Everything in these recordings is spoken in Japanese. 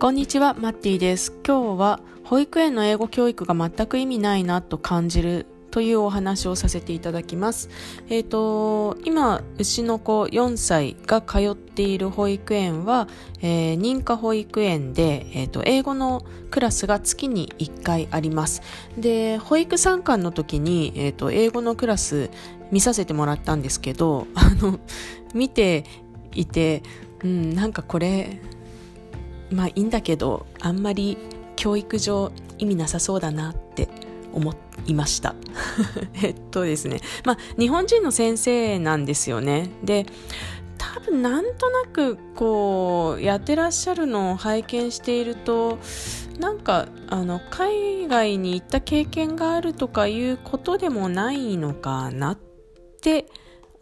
こんにちは、マッティです。今日は保育園の英語教育が全く意味ないなと感じるというお話をさせていただきます。えっ、ー、と、今、うちの子4歳が通っている保育園は、えー、認可保育園で、えっ、ー、と、英語のクラスが月に1回あります。で、保育参観の時に、えっ、と、英語のクラス見させてもらったんですけど、あの、見ていて、うん、なんかこれ、まあいいんだけどあんまり教育上意味なさそうだなって思いました。えっとですね。まあ日本人の先生なんですよね。で多分なんとなくこうやってらっしゃるのを拝見しているとなんかあの海外に行った経験があるとかいうことでもないのかなって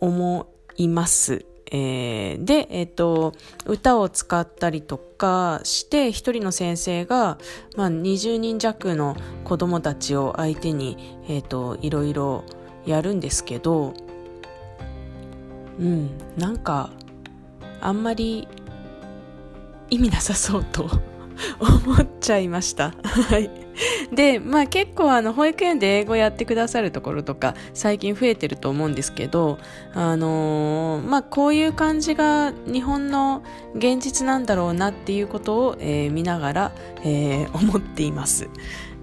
思います。えー、で、えっ、ー、と、歌を使ったりとかして、一人の先生が、まあ、20人弱の子供たちを相手に、えっ、ー、と、いろいろやるんですけど、うん、なんか、あんまり意味なさそうと 思っちゃいました。はい。で、まあ結構あの保育園で英語やってくださるところとか最近増えてると思うんですけど、あのー、まあこういう感じが日本の現実なんだろうなっていうことを、えー、見ながら、えー、思っています。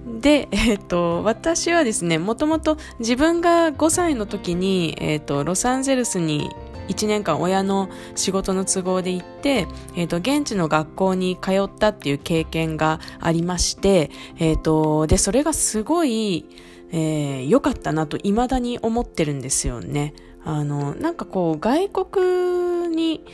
で、えっ、ー、と、私はですね、もともと自分が5歳の時に、えっ、ー、と、ロサンゼルスに1年間親の仕事の都合で行って、えっ、ー、と、現地の学校に通ったっていう経験がありまして、えっ、ー、と、で、それがすごい、えー、かったなと未だに思ってるんですよね。あの、なんかこう、外国に、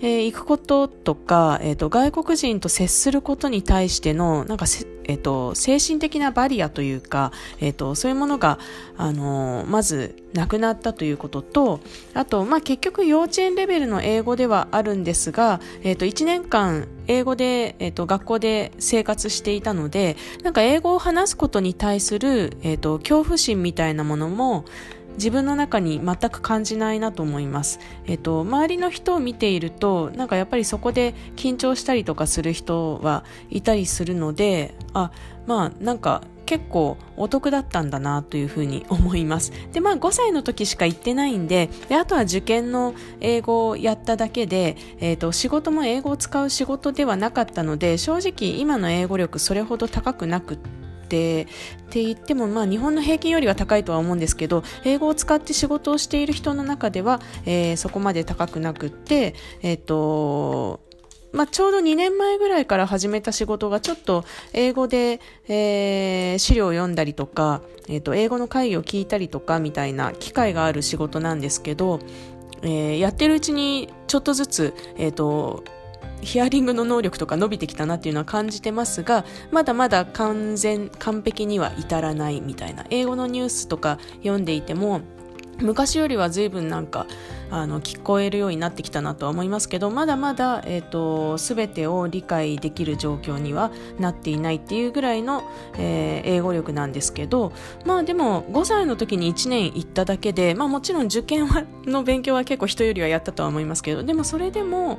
えー、行くこととか、え、ー、と、外国人と接することに対しての、なんかえ、ー、と、精神的なバリアというか、えっ、と、そういうものが、あのまず、なくなったということと、あと、まあ、結局幼稚園レベルの英語ではあるんですが、えっ、と、1年間、英語で、えっ、と、学校で生活していたので、なんか英語を話すことに対する、えっ、と、恐怖心みたいなものも、自分の中に全く感じないなと思います。えっと、周りの人を見ていると、なんかやっぱりそこで緊張したりとかする人はいたりするので、あ、まあなんか結構お得だったんだなというふうに思います。で、まあ5歳の時しか行ってないんで、であとは受験の英語をやっただけで、えっ、と、仕事も英語を使う仕事ではなかったので、正直今の英語力それほど高くなくって、ってって言っても、まあ、日本の平均よりは高いとは思うんですけど英語を使って仕事をしている人の中では、えー、そこまで高くなくって、えっ、ー、とまあ、ちょうど2年前ぐらいから始めた仕事がちょっと英語で、えー、資料を読んだりとか、え、ー、と、英語の会議を聞いたりとかみたいな機会がある仕事なんですけど、えー、やってるうちにちょっとずつ、えっ、と、ヒアリングの能力とか伸びてきたなっていうのは感じてますが、まだまだ完全、完璧には至らないみたいな。英語のニュースとか読んでいても、昔よりは随分なんかあの聞こえるようになってきたなとは思いますけどまだまだ、えーと、全てを理解できる状況にはなっていないっていうぐらいの、えー、英語力なんですけどまあでも5歳の時に1年行っただけで、まあ、もちろん受験はの勉強は結構人よりはやったとは思いますけどでもそれでも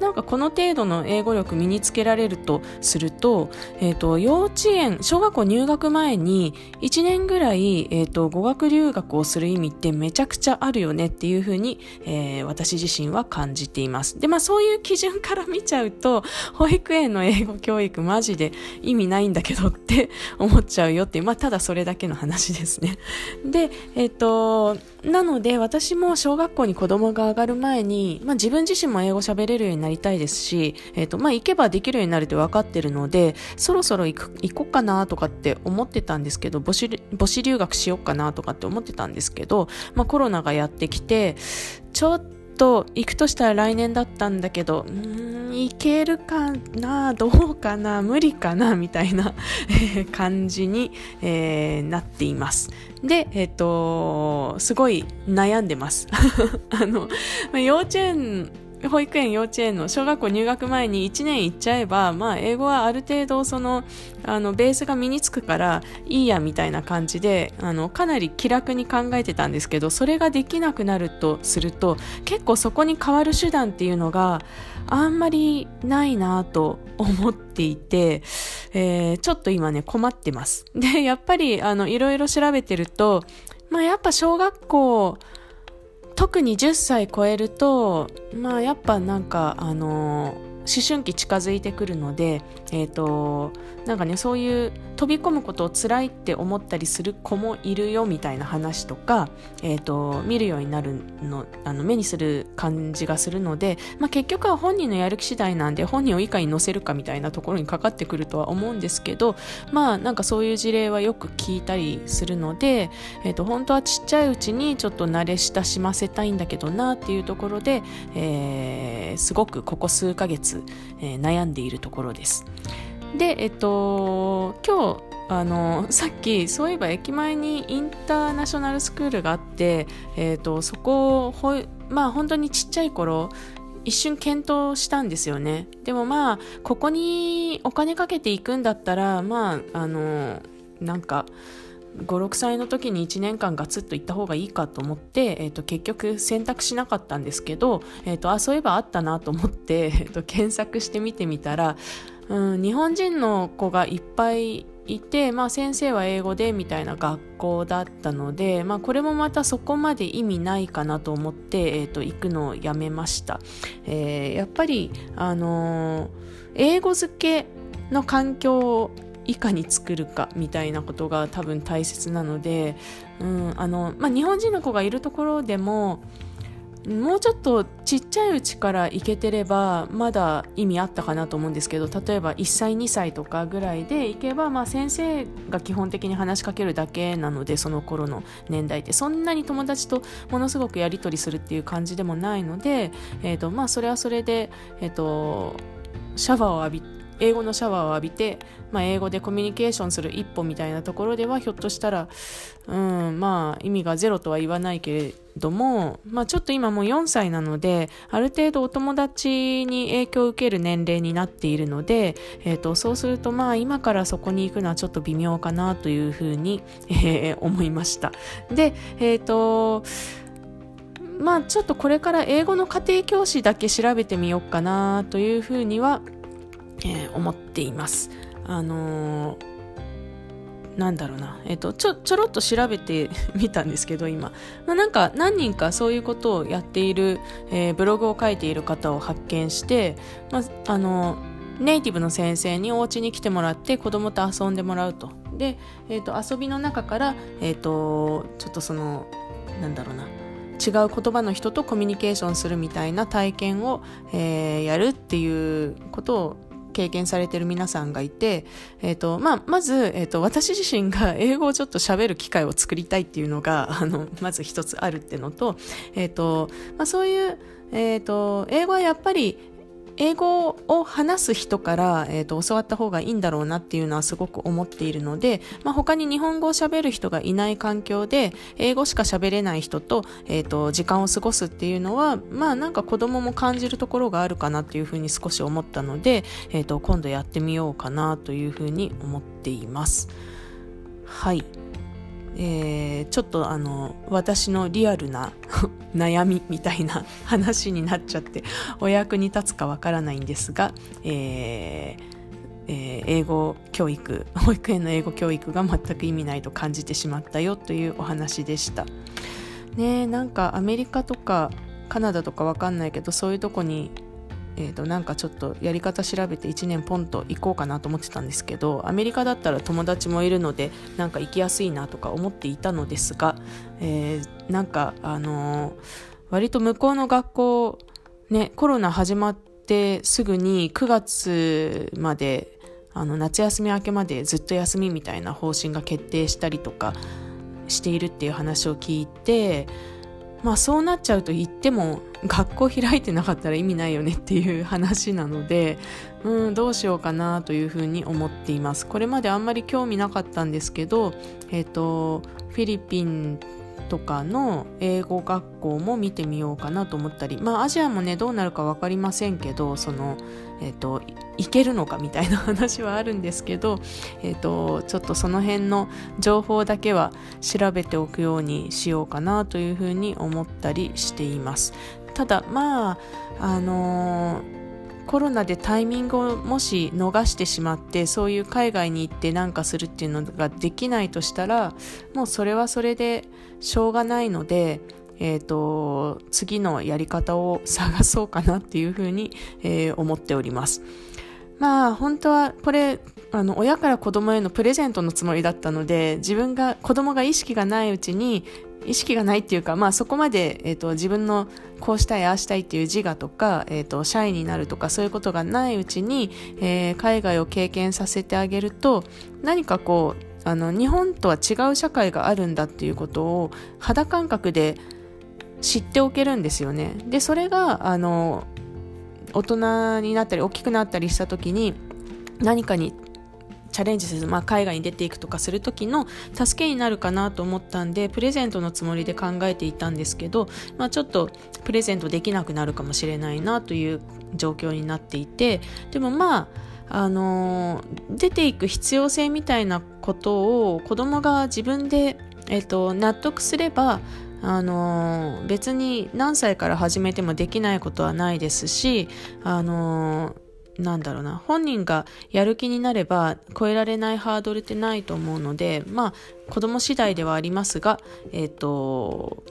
なんかこの程度の英語力身につけられるとすると,、えーと、幼稚園小学校入学前に1年ぐらい、えーと語学留学をする意味ってめちゃくちゃあるよねっていうふうにえー、私自身は感じています。で、まあそういう基準から見ちゃうと、保育園の英語教育マジで意味ないんだけどって 思っちゃうよっていう、まあただそれだけの話ですね。で、えっ、ー、と、なので私も小学校に子供が上がる前に、まあ自分自身も英語喋れるようになりたいですし、えっ、ー、と、まあ行けばできるようになるって分かってるので、そろそろ行く行こうかなとかって思ってたんですけど、母子母子留学しようかなとかって思ってたんですけど、まあコロナがやってきて、ちょっと行くとしたら来年だったんだけど、ん行けるかなどうかな無理かなみたいな 感じに、えー、なっています。で、えっ、ー、と、すごい悩んでます。あの、幼稚園保育園幼稚園の小学校入学前に1年行っちゃえば、まあ、英語はある程度そのあのベースが身につくからいいやみたいな感じであのかなり気楽に考えてたんですけどそれができなくなるとすると結構そこに変わる手段っていうのがあんまりないなと思っていて、えー、ちょっと今ね困ってます。で、やっぱりあのいろいろ調べてると、まあやっぱ小学校特に10歳超えると、まあやっぱなんかあのー春期近づいてくるので、えーと、なんかねそういう飛び込むことを辛いって思ったりする子もいるよみたいな話とか、えーと、見るようになるのあの目にする感じがするので、まあ、結局は本人のやる気次第なんで本人をいかに乗せるかみたいなところにかかってくるとは思うんですけどまあなんかそういう事例はよく聞いたりするので、えーと、と本当はちっちゃいうちにちょっと慣れ親しませたいんだけどなっていうところで、えー、すごくここ数ヶ月えー、悩んでいるところです。で、えっと、今日、あの、さっき、そういえば駅前にインターナショナルスクールがあって、えっと、そこをほ、まあ本当にちっちゃい頃、一瞬検討したんですよね。でもまあ、ここにお金かけていくんだったら、まあ、あの、なんか、56歳の時に1年間ガツッと行った方がいいかと思って、えーと、結局選択しなかったんですけど、えーと、あそういえばあったなと思って、えーと、検索してみてみたら、うん、日本人の子がいっぱいいて、まあ、先生は英語でみたいな学校だったので、まあ、これもまたそこまで意味ないかなと思って、えー、と行くのをやめました、えー、やっぱり、あのー、英語付けの環境いかに作るかみたいなことが多分大切なので、うんあのまあ、日本人の子がいるところでももうちょっとちっちゃいうちから行けてればまだ意味あったかなと思うんですけど例えば1歳2歳とかぐらいで行けば、まあ、先生が基本的に話しかけるだけなのでその頃の年代って。そんなに友達とものすごくやり取りするっていう感じでもないので、えーとまあ、それはそれで、えーとシャワーを浴びて英語のシャワーを浴びて、まあ、英語でコミュニケーションする一歩みたいなところではひょっとしたら、うん、まあ意味がゼロとは言わないけれども、まあ、ちょっと今もう4歳なのである程度お友達に影響を受ける年齢になっているので、えーと、そうするとまあ今からそこに行くのはちょっと微妙かなというふうに、えー、思いました。で、えっ、ー、とまあちょっとこれから英語の家庭教師だけ調べてみようかなというふうにはえー、思っています。あのーなんだろうな、えっ、と、ちょ、ちょろっと調べてみたんですけど、今。まあ、なんか、何人かそういうことをやっている、えー、ブログを書いている方を発見して、まあ、あの、ネイティブの先生にお家に来てもらって子供と遊んでもらうと。で、えっ、と、遊びの中から、えっ、と、ちょっとその、なんだろうな、違う言葉の人とコミュニケーションするみたいな体験を、えー、やるっていうことを経験されてる皆さんがいて、えっ、ー、と、まあ、まず、えっ、ー、と、私自身が 英語をちょっと喋る機会を作りたいっていうのが、あの、まず一つあるっていうのと、えっ、ー、と、まあ、そういう、えっ、と、英語はやっぱり英語を話す人から、えーと、教わった方がいいんだろうなっていうのはすごく思っているので、まあ、他に日本語を喋る人がいない環境で英語しか喋れない人と,、えーと、時間を過ごすっていうのはまあなんか子供も感じるところがあるかなっていうふうに少し思ったので、えーと今度やってみようかなというふうに思っています。はい。えー、ちょっとあの私のリアルな 悩みみたいな話になっちゃってお役に立つかわからないんですが、えーえー、英語教育 保育園の英語教育が全く意味ないと感じてしまったよというお話でした。ねなんかアメリカとかカナダとかわかんないけどそういうとこにえー、となんかちょっとやり方調べて1年ポンと行こうかなと思ってたんですけどアメリカだったら友達もいるのでなんか行きやすいなとか思っていたのですが、えー、なんかあのー、割と向こうの学校ねコロナ始まってすぐに9月まであの夏休み明けまでずっと休みみたいな方針が決定したりとかしているっていう話を聞いてまあそうなっちゃうと言っても学校開いてなかったら意味ないよねっていう話なので、うん、どうしようかなというふうに思っています。これまであんまり興味なかったんですけど、えっ、ー、と、フィリピンとかの英語学校も見てみようかなと思ったりまあアジアもねどうなるか分かりませんけどそのえっ、といけるのかみたいな話はあるんですけど、えーと、ちょっとその辺の情報だけは調べておくようにしようかなというふうに思ったりしています。ただまああのーコロナでタイミングをもし逃してしまってそういう海外に行って何かするっていうのができないとしたらもうそれはそれでしょうがないので、えーと、次のやり方を探そうかなっていうふうに、えー、思っております。まあ本当はこれあの親から子供へのプレゼントのつもりだったので自分が子供が意識がないうちに意識がないっていうか、まあ、そこまで、えーと、自分のこうしたいああしたいっていう自我とか、えーと、シャイになるとかそういうことがないうちに、えー、海外を経験させてあげると何かこうあの日本とは違う社会があるんだっていうことを肌感覚で知っておけるんですよね。でそれがあの大人になったり大きくなったりした時に何かにチャレンジせず、まあ、海外に出ていくとかする時の助けになるかなと思ったんでプレゼントのつもりで考えていたんですけど、まあ、ちょっとプレゼントできなくなるかもしれないなという状況になっていてでもまああの出ていく必要性みたいなことを子供が自分で、えっと、納得すればあの別に何歳から始めてもできないことはないですしあのなんだろうな本人がやる気になれば超えられないハードルってないと思うのでまあ子供次第ではありますがえっ、ー、と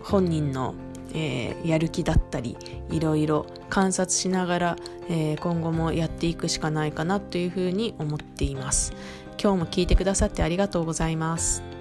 本人の、えー、やる気だったりいろいろ観察しながら、えー、今後もやっていくしかないかなというふうに思っています。今日も聞いてくださってありがとうございます。